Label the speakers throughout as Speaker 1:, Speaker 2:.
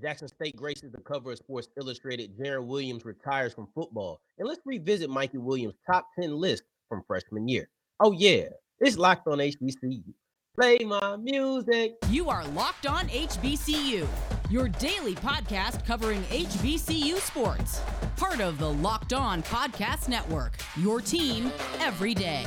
Speaker 1: Jackson State graces the cover of Sports Illustrated. Jarren Williams retires from football. And let's revisit Mikey Williams' top 10 list from freshman year. Oh, yeah, it's locked on HBCU. Play my music.
Speaker 2: You are Locked On HBCU, your daily podcast covering HBCU sports. Part of the Locked On Podcast Network, your team every day.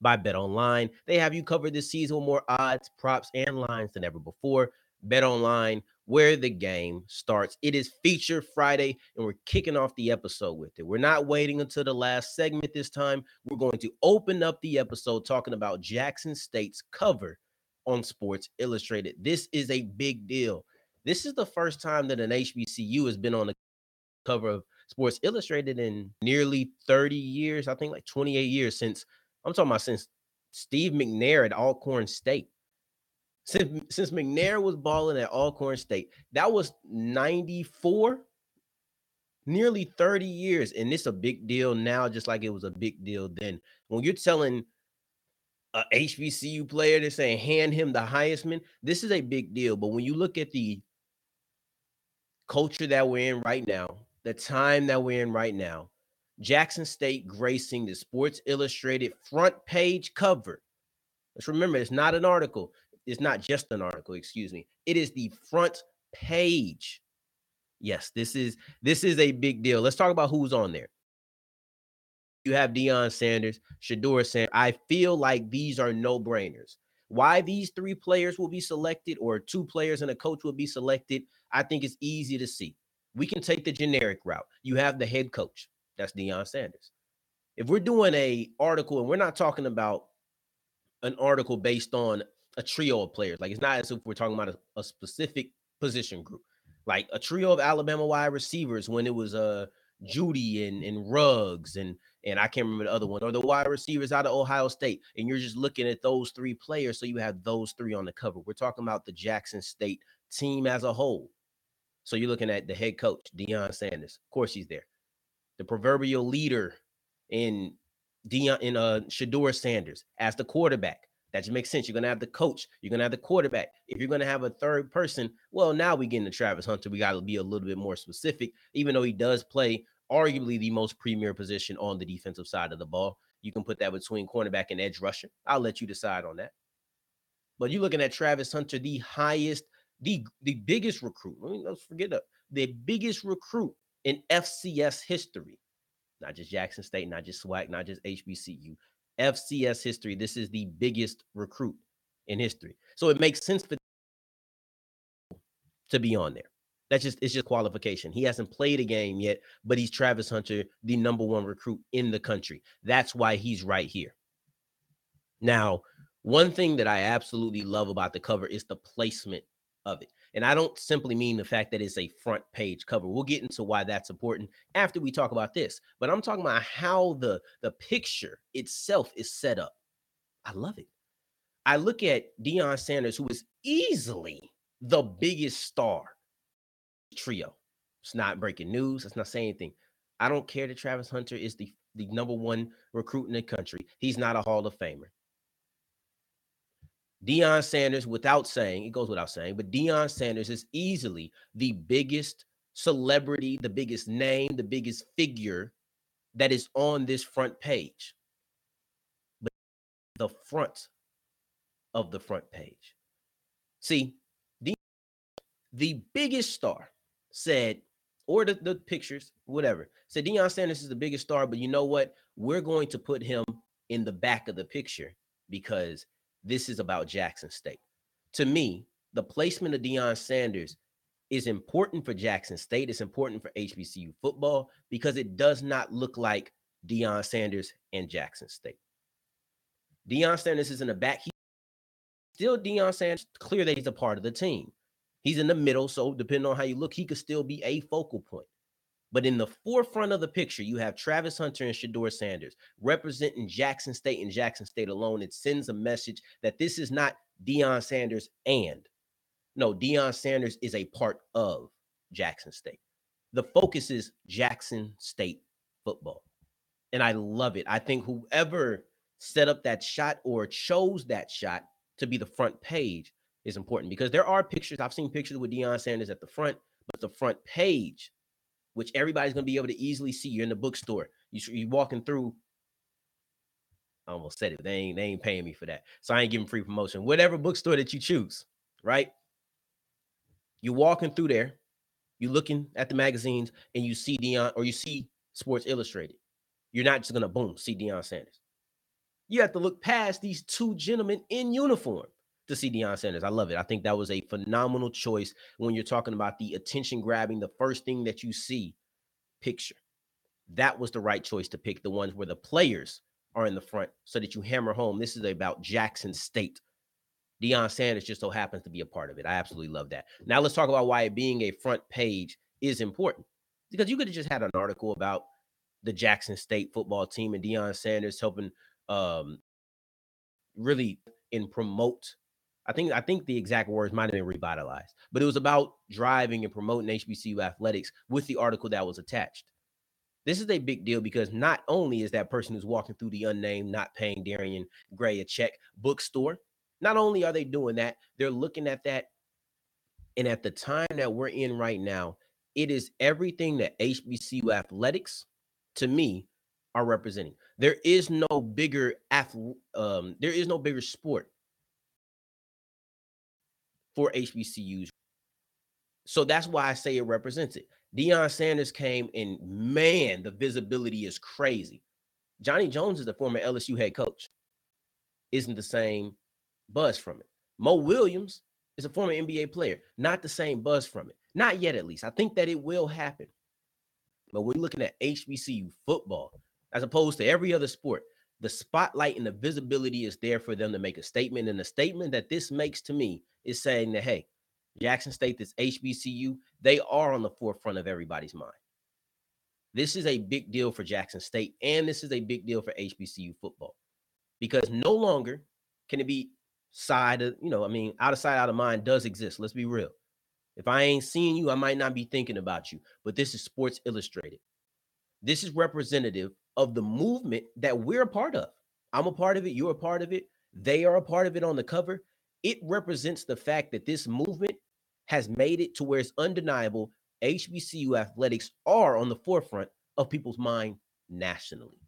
Speaker 1: by Bet Online. They have you covered this season with more odds, props, and lines than ever before. Bet Online, where the game starts. It is Feature Friday, and we're kicking off the episode with it. We're not waiting until the last segment this time. We're going to open up the episode talking about Jackson State's cover on Sports Illustrated. This is a big deal. This is the first time that an HBCU has been on the cover of Sports Illustrated in nearly 30 years. I think like 28 years since I'm talking about since Steve McNair at Alcorn State. Since, since McNair was balling at Alcorn State, that was 94, nearly 30 years. And it's a big deal now, just like it was a big deal then. When you're telling a HBCU player to say hand him the Heisman, this is a big deal. But when you look at the culture that we're in right now, the time that we're in right now, Jackson State gracing the Sports Illustrated front page cover. Let's remember, it's not an article. It's not just an article, excuse me. It is the front page. Yes, this is this is a big deal. Let's talk about who's on there. You have Deion Sanders, Shedeur Sanders. I feel like these are no-brainers. Why these three players will be selected, or two players and a coach will be selected, I think it's easy to see. We can take the generic route. You have the head coach. That's Deion Sanders. If we're doing a article and we're not talking about an article based on a trio of players, like it's not as if we're talking about a, a specific position group, like a trio of Alabama wide receivers when it was uh Jeudy and, and Ruggs and and I can't remember the other one, or the wide receivers out of Ohio State, and you're just looking at those three players, so you have those three on the cover. We're talking about the Jackson State team as a whole. So you're looking at the head coach, Deion Sanders. Of course, he's there the proverbial leader in Deion in uh Shedeur Sanders as the quarterback. That just makes sense. You're gonna have the coach, you're gonna have the quarterback. If you're gonna have a third person, well, now we get into Travis Hunter. We gotta be a little bit more specific, even though he does play arguably the most premier position on the defensive side of the ball. You can put that between cornerback and edge rusher. I'll let you decide on that. But you're looking at Travis Hunter, the highest, the the biggest recruit. Let's forget that the biggest recruit in FCS history, not just Jackson State, not just SWAC, not just HBCU, FCS history. This is the biggest recruit in history. So it makes sense for to be on there. That's just it's just qualification. He hasn't played a game yet, but he's Travis Hunter, the number one recruit in the country. That's why he's right here. Now, one thing that I absolutely love about the cover is the placement of it. And I don't simply mean the fact that it's a front page cover. We'll get into why that's important after we talk about this. But I'm talking about how the the picture itself is set up. I love it. I look at Deion Sanders, who is easily the biggest star trio. It's not breaking news. It's not saying anything. I don't care that Travis Hunter is the, the number one recruit in the country. He's not a Hall of Famer. Deion Sanders, without saying, it goes without saying, but Deion Sanders is easily the biggest celebrity, the biggest name, the biggest figure that is on this front page. But the front of the front page. See, the, the biggest star said, or the, the pictures, whatever, said Deion Sanders is the biggest star, but you know what? We're going to put him in the back of the picture because this is about Jackson State. To me, the placement of Deion Sanders is important for Jackson State. It's important for HBCU football because it does not look like Deion Sanders and Jackson State. Deion Sanders is in the back. He's still Deion Sanders. Clear that he's a part of the team. He's in the middle, so depending on how you look, he could still be a focal point. But in the forefront of the picture, you have Travis Hunter and Shedeur Sanders representing Jackson State and Jackson State alone. It sends a message that this is not Deion Sanders and no, Deion Sanders is a part of Jackson State. The focus is Jackson State football. And I love it. I think whoever set up that shot or chose that shot to be the front page is important because there are pictures. I've seen pictures with Deion Sanders at the front, but the front page, which everybody's going to be able to easily see, you're in the bookstore. You, you're walking through. I almost said it. They ain't they ain't paying me for that, so I ain't giving free promotion. Whatever bookstore that you choose, right? You're walking through there, you're looking at the magazines, and you see Deion or you see Sports Illustrated. You're not just gonna boom see Deion Sanders. You have to look past these two gentlemen in uniform to see Deion Sanders. I love it. I think that was a phenomenal choice when you're talking about the attention grabbing, the first thing that you see picture. That was the right choice to pick the ones where the players are in the front so that you hammer home this is about Jackson State. Deion Sanders just so happens to be a part of it. I absolutely love that. Now let's talk about why it being a front page is important. Because you could have just had an article about the Jackson State football team and Deion Sanders helping um really and promote I think I think the exact words might have been revitalized, but it was about driving and promoting HBCU athletics with the article that was attached. This is a big deal because not only is that person who's walking through the unnamed, not paying Darian Gray a check bookstore, not only are they doing that, they're looking at that. And at the time that we're in right now, it is everything that HBCU athletics, to me, are representing. There is no bigger um, there is no bigger sport for HBCUs. So that's why I say it represents it. Deion Sanders came and man, the visibility is crazy. Johnny Jones is the former LSU head coach. Isn't the same buzz from it. Mo Williams is a former NBA player, not the same buzz from it. Not yet, at least. I think that it will happen. But when you're looking at HBCU football, as opposed to every other sport, the spotlight and the visibility is there for them to make a statement. And the statement that this makes to me is saying that, hey, Jackson State, this HBCU, they are on the forefront of everybody's mind. This is a big deal for Jackson State, and this is a big deal for HBCU football because no longer can it be side of, you know, I mean, out of sight, out of mind does exist. Let's be real. If I ain't seeing you, I might not be thinking about you. But this is Sports Illustrated. This is representative of the movement that we're a part of. I'm a part of it. You're a part of it. They are a part of it on the cover. It represents the fact that this movement has made it to where it's undeniable HBCU athletics are on the forefront of people's mind nationally.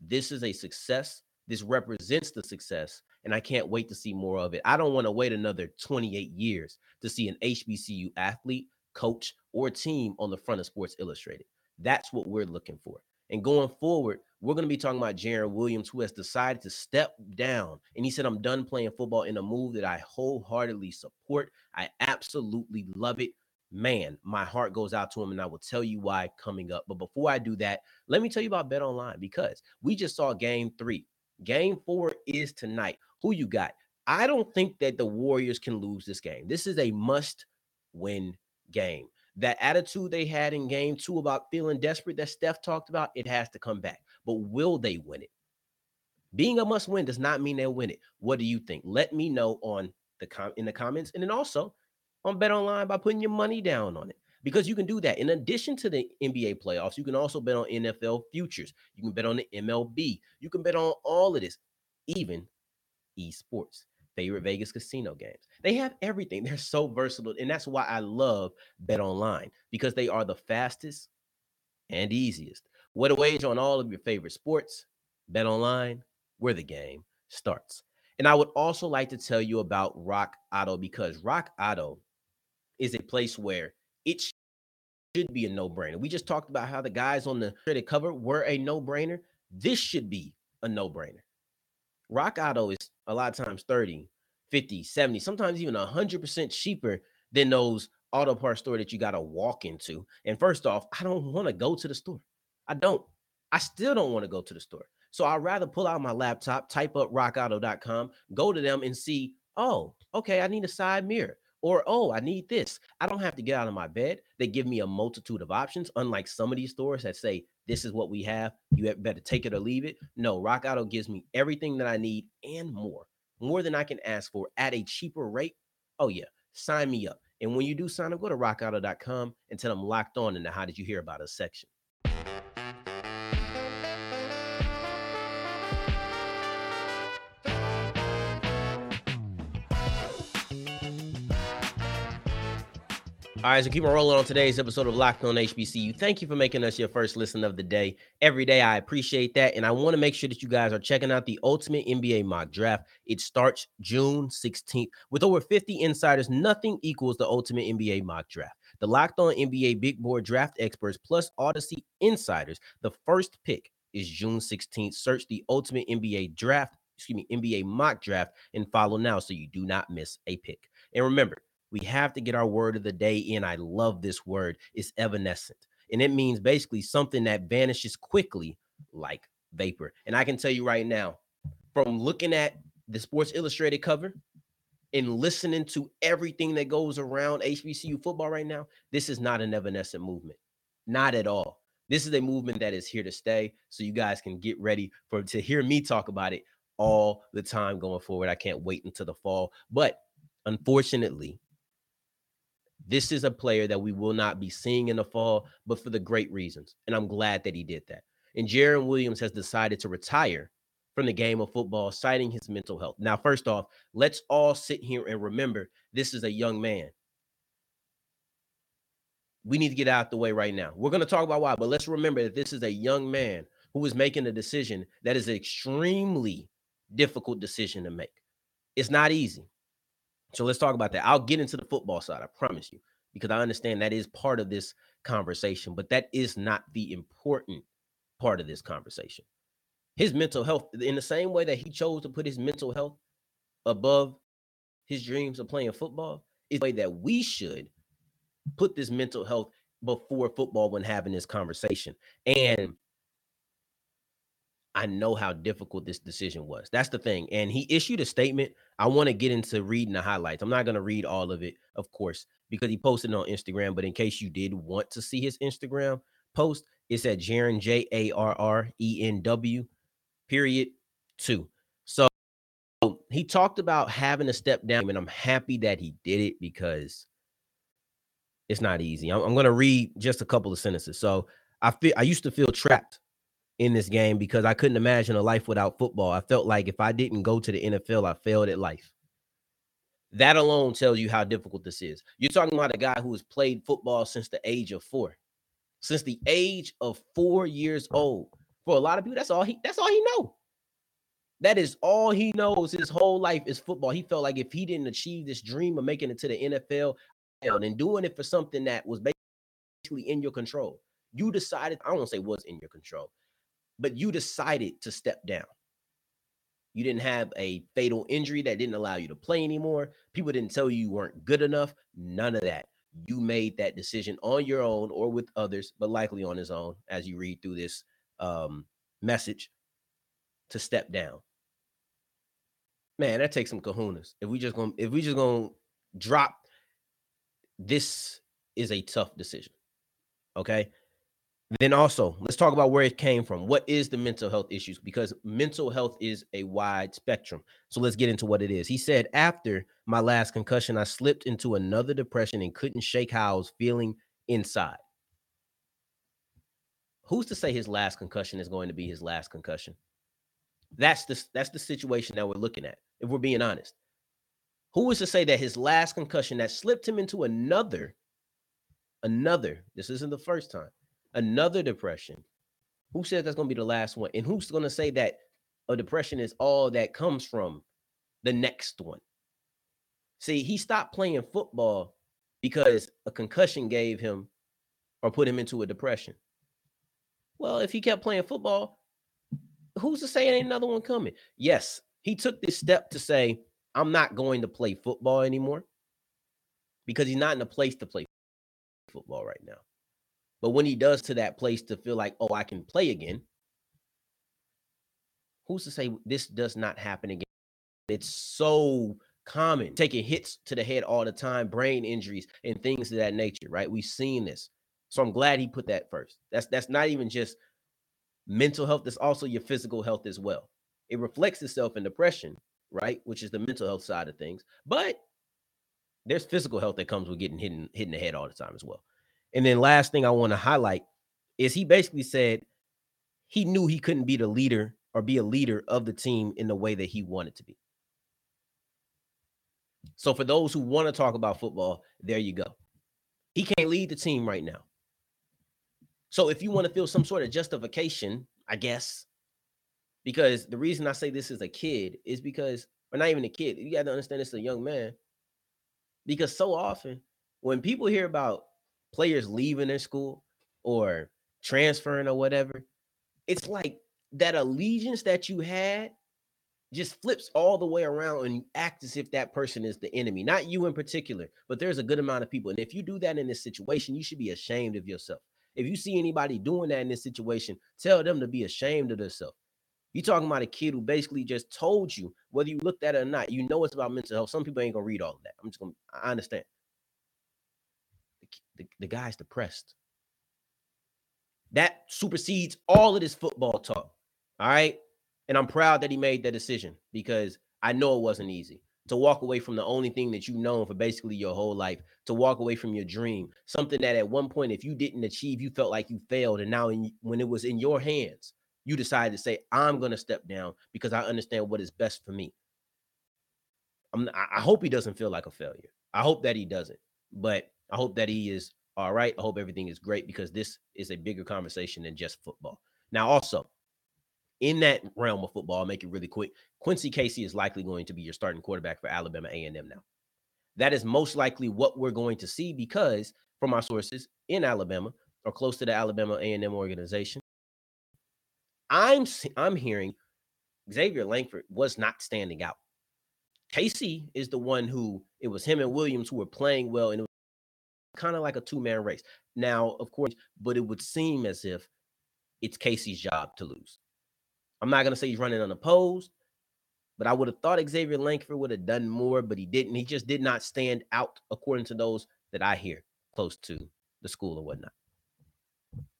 Speaker 1: This is a success. This represents the success and I can't wait to see more of it. I don't want to wait another 28 years to see an HBCU athlete, coach, or team on the front of Sports Illustrated. That's what we're looking for. And going forward, we're going to be talking about Jarren Williams, who has decided to step down. And he said, I'm done playing football in a move that I wholeheartedly support. I absolutely love it. Man, my heart goes out to him, and I will tell you why coming up. But before I do that, let me tell you about Bet Online because we just saw game three. Game four is tonight. Who you got? I don't think that the Warriors can lose this game. This is a must win game. That attitude they had in game two about feeling desperate that Steph talked about, it has to come back. But will they win it? Being a must win does not mean they'll win it. What do you think? Let me know on the com- in the comments and then also on Bet Online by putting your money down on it because you can do that. In addition to the NBA playoffs, you can also bet on NFL futures. You can bet on the MLB. You can bet on all of this, even esports, favorite Vegas casino games. They have everything. They're so versatile. And that's why I love Bet Online because they are the fastest and easiest. What a wage on all of your favorite sports. Bet Online, where the game starts. And I would also like to tell you about Rock Auto because Rock Auto is a place where it should be a no brainer. We just talked about how the guys on the credit cover were a no brainer. This should be a no brainer. Rock Auto is a lot of times 30, 50, 70, sometimes even 100% cheaper than those auto parts store that you got to walk into. And first off, I don't want to go to the store. I don't. I still don't want to go to the store. So I'd rather pull out my laptop, type up rockauto.com, go to them and see, oh, okay, I need a side mirror. Or, oh, I need this. I don't have to get out of my bed. They give me a multitude of options, unlike some of these stores that say, this is what we have. You better take it or leave it. No, Rock Auto gives me everything that I need and more, more than I can ask for at a cheaper rate. Oh, yeah, sign me up. And when you do sign up, go to rockauto.com and tell them locked on in the How Did You Hear About Us section. All right, so keep on rolling on today's episode of Locked On HBCU. Thank you for making us your first listen of the day. Every day, I appreciate that. And I want to make sure that you guys are checking out the Ultimate NBA Mock Draft. It starts June 16th. With over 50 insiders, nothing equals the Ultimate NBA Mock Draft. The Locked On NBA Big Board Draft Experts plus Odyssey Insiders. The first pick is June 16th. Search the Ultimate NBA Draft, excuse me, NBA Mock Draft, and follow now so you do not miss a pick. And remember, we have to get our word of the day in. I love this word. It's evanescent. And it means basically something that vanishes quickly like vapor. And I can tell you right now, from looking at the Sports Illustrated cover and listening to everything that goes around HBCU football right now, this is not an evanescent movement. Not at all. This is a movement that is here to stay. So you guys can get ready for to hear me talk about it all the time going forward. I can't wait until the fall. But unfortunately, this is a player that we will not be seeing in the fall, but for the great reasons. And I'm glad that he did that. And Jarren Williams has decided to retire from the game of football, citing his mental health. Now, first off, let's all sit here and remember this is a young man. We need to get out the way right now. We're going to talk about why, but let's remember that this is a young man who is making a decision that is an extremely difficult decision to make. It's not easy. So let's talk about that. I'll get into the football side, I promise you, because I understand that is part of this conversation, but that is not the important part of this conversation. His mental health, in the same way that he chose to put his mental health above his dreams of playing football, is the way that we should put this mental health before football when having this conversation. And I know how difficult this decision was. That's the thing. And he issued a statement. I want to get into reading the highlights. I'm not going to read all of it, of course, because he posted on Instagram. But in case you did want to see his Instagram post, it's at Jarren J A R R E N W, period, two. So he talked about having to step down, and I'm happy that he did it because it's not easy. I'm, I'm going to read just a couple of sentences. So I feel I used to feel trapped in this game because I couldn't imagine a life without football. I felt like if I didn't go to the NFL, I failed at life. That alone tells you how difficult this is. You're talking about a guy who has played football since the age of four, since the age of four years old. For a lot of people, that's all he that's all he know. That is all he knows his whole life is football. He felt like if he didn't achieve this dream of making it to the NFL and doing it for something that was basically in your control, you decided, I don't say was in your control, but you decided to step down. You didn't have a fatal injury that didn't allow you to play anymore. People didn't tell you you weren't good enough. None of that. You made that decision on your own or with others, but likely on his own as you read through this um, message to step down. Man, that takes some kahunas. If we just gonna if we just gonna drop this is a tough decision. Okay. Then also, let's talk about where it came from. What is the mental health issues? Because mental health is a wide spectrum. So let's get into what it is. He said, After my last concussion, I slipped into another depression and couldn't shake how I was feeling inside. Who's to say his last concussion is going to be his last concussion? That's the that's the situation that we're looking at, if we're being honest. Who is to say that his last concussion that slipped him into another, another, this isn't the first time another depression. Who says that's going to be the last one? And who's going to say that a depression is all that comes from the next one? See, he stopped playing football because a concussion gave him or put him into a depression. Well, if he kept playing football, who's to say ain't another one coming? Yes, he took this step to say, I'm not going to play football anymore because he's not in a place to play football right now. But when he does to that place to feel like, oh, I can play again, who's to say this does not happen again? It's so common taking hits to the head all the time, brain injuries and things of that nature, right? We've seen this. So I'm glad he put that first. That's that's not even just mental health, that's also your physical health as well. It reflects itself in depression, right? Which is the mental health side of things. But there's physical health that comes with getting hit in, hit in the head all the time as well. And then last thing I want to highlight is he basically said he knew he couldn't be the leader or be a leader of the team in the way that he wanted to be. So for those who want to talk about football, there you go. He can't lead the team right now. So if you want to feel some sort of justification, I guess, because the reason I say this is a kid is because, or not even a kid, you got to understand this is a young man. Because so often when people hear about players leaving their school or transferring or whatever, it's like that allegiance that you had just flips all the way around and you act as if that person is the enemy, not you in particular, but there's a good amount of people. And if you do that in this situation, you should be ashamed of yourself. If you see anybody doing that in this situation, tell them to be ashamed of themselves. You talking about a kid who basically just told you whether you looked at it or not. You know it's about mental health. Some people ain't gonna read all of that. I'm just gonna. I understand. The, the, guy's depressed. That supersedes all of this football talk. All right. And I'm proud that he made that decision because I know it wasn't easy to walk away from the only thing that you've known for basically your whole life, to walk away from your dream, something that at one point, if you didn't achieve, you felt like you failed. And now, in, when it was in your hands, you decided to say, I'm going to step down because I understand what is best for me. I'm, I hope he doesn't feel like a failure. I hope that he doesn't, but I hope that he is all right. I hope everything is great because this is a bigger conversation than just football. Now, also, in that realm of football, I'll make it really quick. Quincy Casey is likely going to be your starting quarterback for Alabama A&M now. That is most likely what we're going to see because from our sources in Alabama or close to the Alabama A&M organization, I'm I'm hearing Xavier Langford was not standing out. Casey is the one who it was him and Williams who were playing well, and it kind of like a two man race. Now, of course, but it would seem as if it's Casey's job to lose. I'm not gonna say he's running unopposed, but I would have thought Xavier Langford would have done more, but he didn't. He just did not stand out according to those that I hear close to the school and whatnot.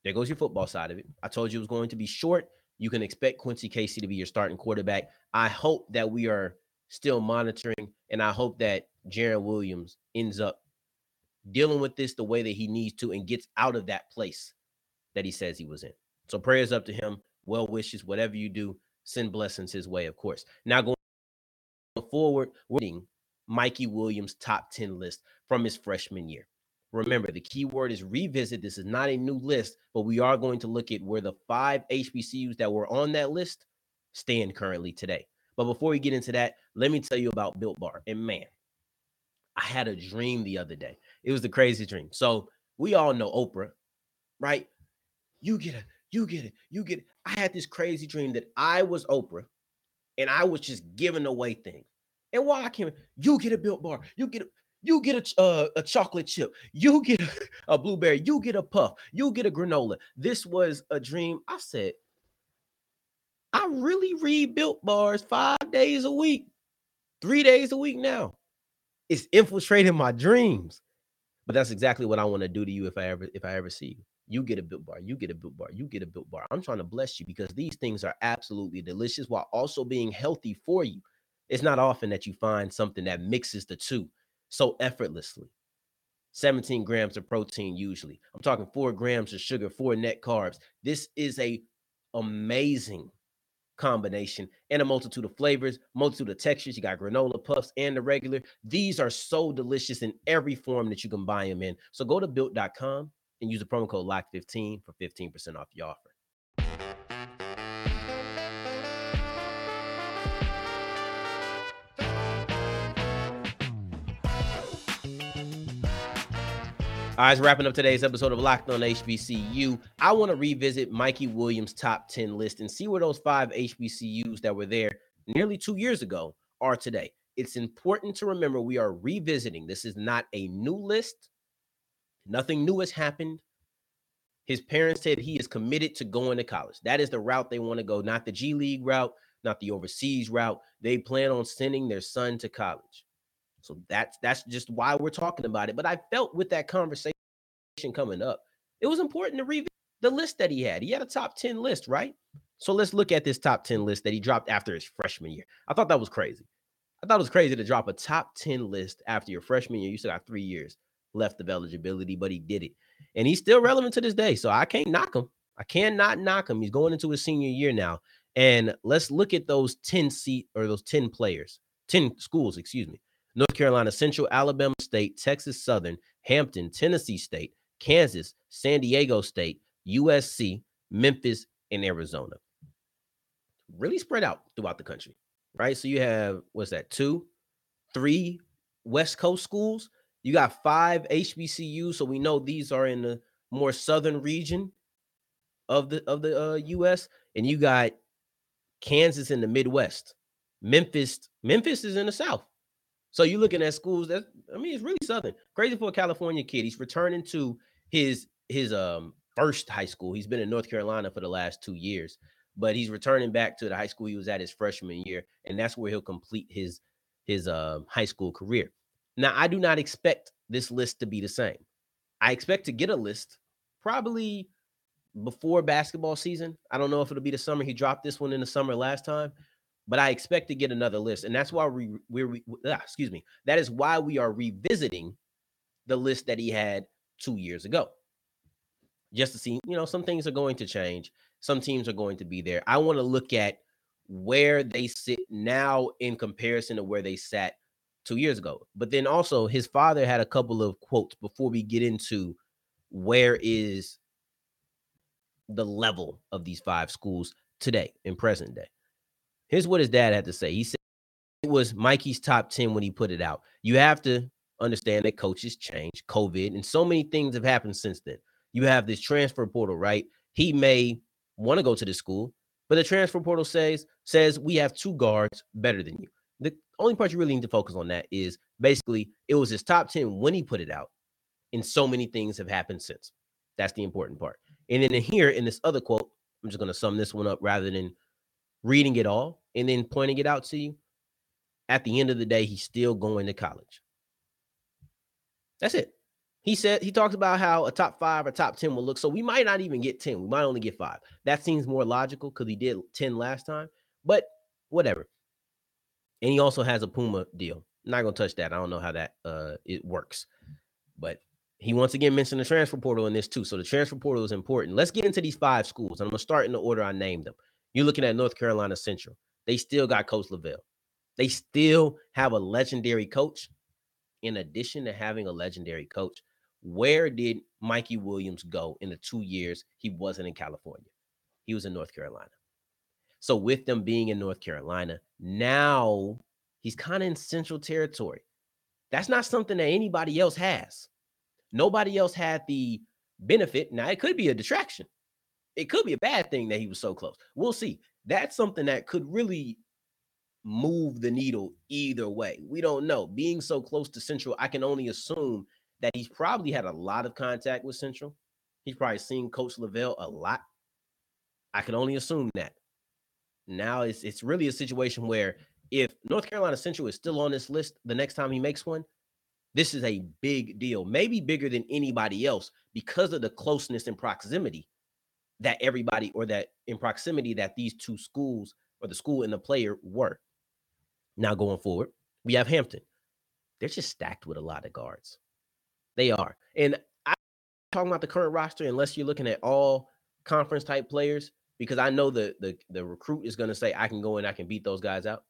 Speaker 1: There goes your football side of it. I told you it was going to be short. You can expect Quincy Casey to be your starting quarterback. I hope that we are still monitoring, and I hope that Jarren Williams ends up dealing with this the way that he needs to and gets out of that place that he says he was in. So prayers up to him well wishes, whatever you do, send blessings his way, of course. Now going forward, we're reading Mikey Williams' top 10 list from his freshman year. Remember, the key word is revisit. This is not a new list, but we are going to look at where the five HBCUs that were on that list stand currently today. But before we get into that, let me tell you about Built Bar. And man, I had a dream the other day. It was the crazy dream. So we all know Oprah, right? You get a you get it. You get it. I had this crazy dream that I was Oprah and I was just giving away things. And while I came, you get a built bar, you get a you get a, uh, a chocolate chip, you get a, a blueberry, you get a puff, you get a granola. This was a dream. I said, I really read built bars five days a week, three days a week now. It's infiltrating my dreams. But that's exactly what I want to do to you if I ever if I ever see you. You get a built bar. You get a built bar. You get a built bar. I'm trying to bless you because these things are absolutely delicious while also being healthy for you. It's not often that you find something that mixes the two so effortlessly. 17 grams of protein usually. I'm talking 4 grams of sugar, 4 net carbs. This is a amazing combination and a multitude of flavors, multitude of textures. You got granola puffs and the regular. These are so delicious in every form that you can buy them in. So go to built.com and use the promo code LOCK15 for 15% off your offer. All right, wrapping up today's episode of Locked on HBCU. I want to revisit Mikey Williams' top 10 list and see where those five HBCUs that were there nearly two years ago are today. It's important to remember we are revisiting. This is not a new list. Nothing new has happened. His parents said he is committed to going to college. That is the route they want to go, not the G League route, not the overseas route. They plan on sending their son to college. So that's that's just why we're talking about it. But I felt with that conversation coming up, it was important to revisit the list that he had. He had a top 10 list, right? So let's look at this top 10 list that he dropped after his freshman year. I thought that was crazy. I thought it was crazy to drop a top 10 list after your freshman year. You still got three years left of eligibility, but he did it. And he's still relevant to this day. So I can't knock him. I cannot knock him. He's going into his senior year now. And let's look at those 10 seat or those 10 players, 10 schools, excuse me. North Carolina Central, Alabama State, Texas Southern, Hampton, Tennessee State, Kansas, San Diego State, USC, Memphis, and Arizona. Really spread out throughout the country, right? So you have what's that? Two, three West Coast schools. You got five HBCUs, so we know these are in the more southern region of the of the uh, U.S. And you got Kansas in the Midwest. Memphis, Memphis is in the South. So you're looking at schools that I mean, it's really southern. Crazy for a California kid. He's returning to his his um first high school. He's been in North Carolina for the last two years, but he's returning back to the high school he was at his freshman year, and that's where he'll complete his his uh, high school career. Now, I do not expect this list to be the same. I expect to get a list probably before basketball season. I don't know if it'll be the summer. He dropped this one in the summer last time, but I expect to get another list, and that's why we we're ah, excuse me. That is why we are revisiting the list that he had two years ago, just to see. You know, some things are going to change. Some teams are going to be there. I want to look at where they sit now in comparison to where they sat two years ago. But then also, his father had a couple of quotes before we get into where is the level of these five schools today in present day. Here's what his dad had to say. He said it was Mikey's top 10 when he put it out. You have to understand that coaches change, COVID, and so many things have happened since then. You have this transfer portal, right? He may want to go to the school, but the transfer portal says says we have two guards better than you. The only part you really need to focus on that is basically it was his top 10 when he put it out, and so many things have happened since. That's the important part. And then here in this other quote, I'm just going to sum this one up rather than reading it all and then pointing it out to you. At the end of the day, he's still going to college. That's it. He said he talks about how a top five or top 10 will look. So we might not even get 10. We might only get five. That seems more logical because he did 10 last time, but whatever. And he also has a Puma deal. Not gonna touch that. I don't know how that uh it works, but he once again mentioned the transfer portal in this too. So the transfer portal is important. Let's get into these five schools. I'm gonna start in the order I named them. You're looking at North Carolina Central. They still got Coach LeVelle. They still have a legendary coach. In addition to having a legendary coach, where did Mikey Williams go in the two years he wasn't in California? He was in North Carolina. So with them being in North Carolina, now he's kind of in central territory. That's not something that anybody else has. Nobody else had the benefit. Now, it could be a distraction. It could be a bad thing that he was so close. We'll see. That's something that could really move the needle either way. We don't know. Being so close to Central, I can only assume that he's probably had a lot of contact with Central. He's probably seen Coach LeVelle a lot. I can only assume that. Now it's it's really a situation where if North Carolina Central is still on this list the next time he makes one, this is a big deal, maybe bigger than anybody else because of the closeness and proximity that everybody or that in proximity that these two schools or the school and the player were. Now going forward, we have Hampton. They're just stacked with a lot of guards. They are. And I'm talking about the current roster unless you're looking at all conference type players because I know the the, the recruit is going to say I can go and I can beat those guys out.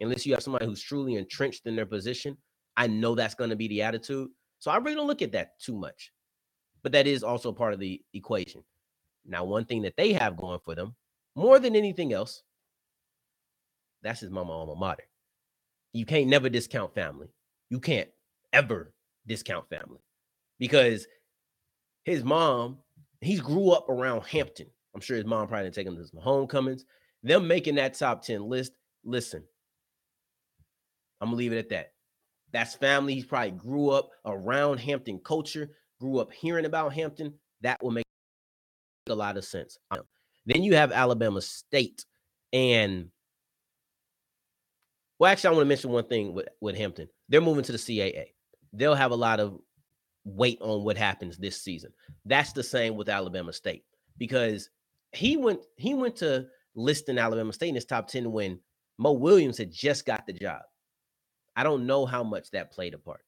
Speaker 1: Unless you have somebody who's truly entrenched in their position I know that's going to be the attitude. So I really don't look at that too much. But that is also part of the equation. Now, one thing that they have going for them, more than anything else, that's his mama alma mater. You can't never discount family. You can't ever discount family because his mom, he grew up around Hampton. I'm sure his mom probably didn't take him to some homecomings. Them making that top 10 list, listen, I'm gonna leave it at that. That's family. He probably grew up around Hampton culture, grew up hearing about Hampton. That will make a lot of sense. Um, then you have Alabama State. And Well, actually, I want to mention one thing with, with Hampton. They're moving to the CAA. They'll have a lot of weight on what happens this season. That's the same with Alabama State because he went he went to listing Alabama State in his top 10 when Mo Williams had just got the job. I don't know how much that played a part.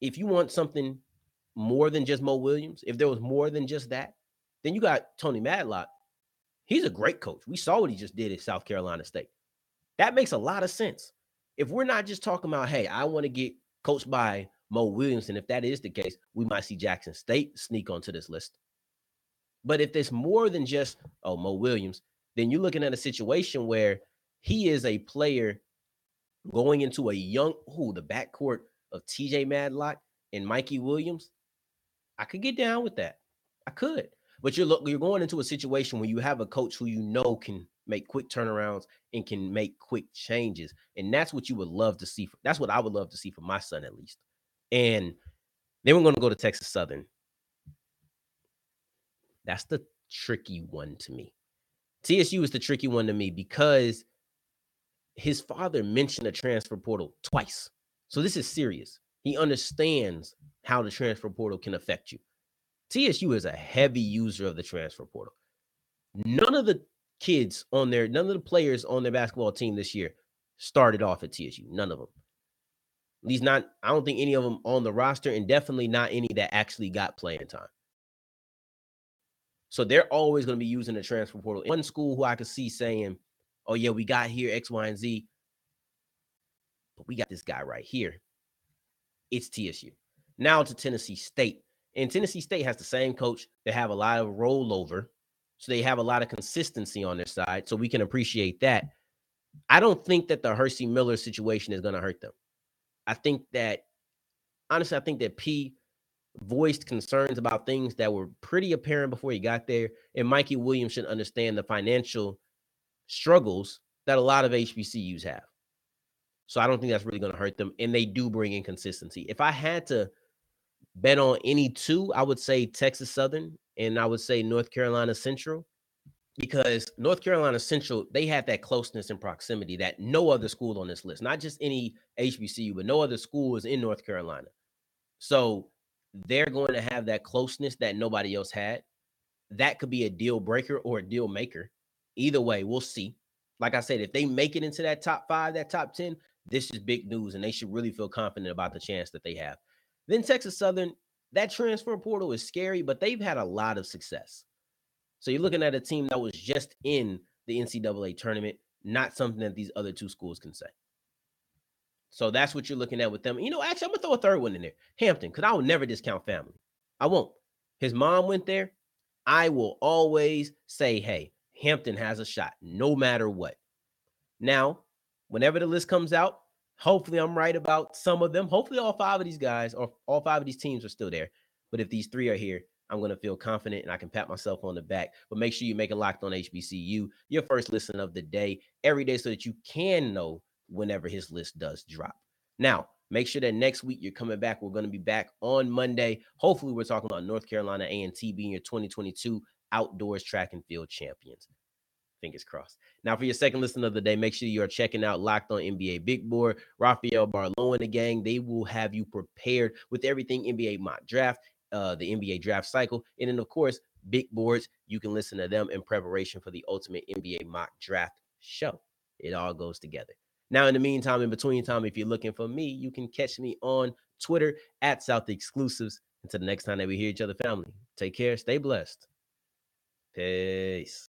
Speaker 1: If you want something more than just Mo Williams, if there was more than just that, then you got Tony Madlock. He's a great coach. We saw what he just did at South Carolina State. That makes a lot of sense. If we're not just talking about, hey, I want to get coached by Mo Williams, and if that is the case, we might see Jackson State sneak onto this list. But if it's more than just, oh, Mo Williams, then you're looking at a situation where he is a player going into a young, who the backcourt of TJ Madlock and Mikey Williams. I could get down with that. I could. But you're look, you're going into a situation where you have a coach who you know can make quick turnarounds and can make quick changes. And that's what you would love to see. For, that's what I would love to see for my son, at least. And then we're going to go to Texas Southern. That's the tricky one to me. TSU is the tricky one to me because his father mentioned a transfer portal twice. So this is serious. He understands how the transfer portal can affect you. TSU is a heavy user of the transfer portal. None of the kids on there, none of the players on their basketball team this year started off at TSU. None of them. At least not, I don't think any of them on the roster, and definitely not any that actually got playing time. So they're always going to be using the transfer portal. One school who I could see saying, "Oh yeah, we got here X, Y, and Z, but we got this guy right here." It's TSU. Now to Tennessee State, and Tennessee State has the same coach. They have a lot of rollover, so they have a lot of consistency on their side. So we can appreciate that. I don't think that the Hercy Miller situation is going to hurt them. I think that honestly, I think that P voiced concerns about things that were pretty apparent before he got there. And Mikey Williams should understand the financial struggles that a lot of HBCUs have. So I don't think that's really going to hurt them. And they do bring in consistency. If I had to bet on any two, I would say Texas Southern and I would say North Carolina Central because North Carolina Central, they have that closeness and proximity that no other school on this list, not just any HBCU, but no other school is in North Carolina. So they're going to have that closeness that nobody else had. That could be a deal breaker or a deal maker. Either way, we'll see. Like I said, if they make it into that top five, that top 10, this is big news, and they should really feel confident about the chance that they have. Then Texas Southern, that transfer portal is scary, but they've had a lot of success. So you're looking at a team that was just in the NCAA tournament, not something that these other two schools can say. So that's what you're looking at with them. You know, actually, I'm gonna throw a third one in there, Hampton, because I will never discount family. I won't. His mom went there. I will always say, hey, Hampton has a shot, no matter what. Now, whenever the list comes out, hopefully I'm right about some of them. Hopefully, all five of these guys or all five of these teams are still there. But if these three are here, I'm going to feel confident and I can pat myself on the back. But make sure you make a locked on HBCU your first listen of the day every day so that you can know whenever his list does drop. Now, make sure that next week you're coming back. We're going to be back on Monday. Hopefully, we're talking about North Carolina A&T being your 2022 outdoors track and field champions. Fingers crossed. Now, for your second listen of the day, make sure you are checking out Locked On NBA Big Board, Rafael Barlowe and the gang. They will have you prepared with everything NBA mock draft, uh, the NBA draft cycle, and then of course, big boards. You can listen to them in preparation for the ultimate NBA mock draft show. It all goes together. Now, in the meantime, in between time, if you're looking for me, you can catch me on Twitter at South Exclusives. Until the next time that we hear each other, family, take care, stay blessed. Peace.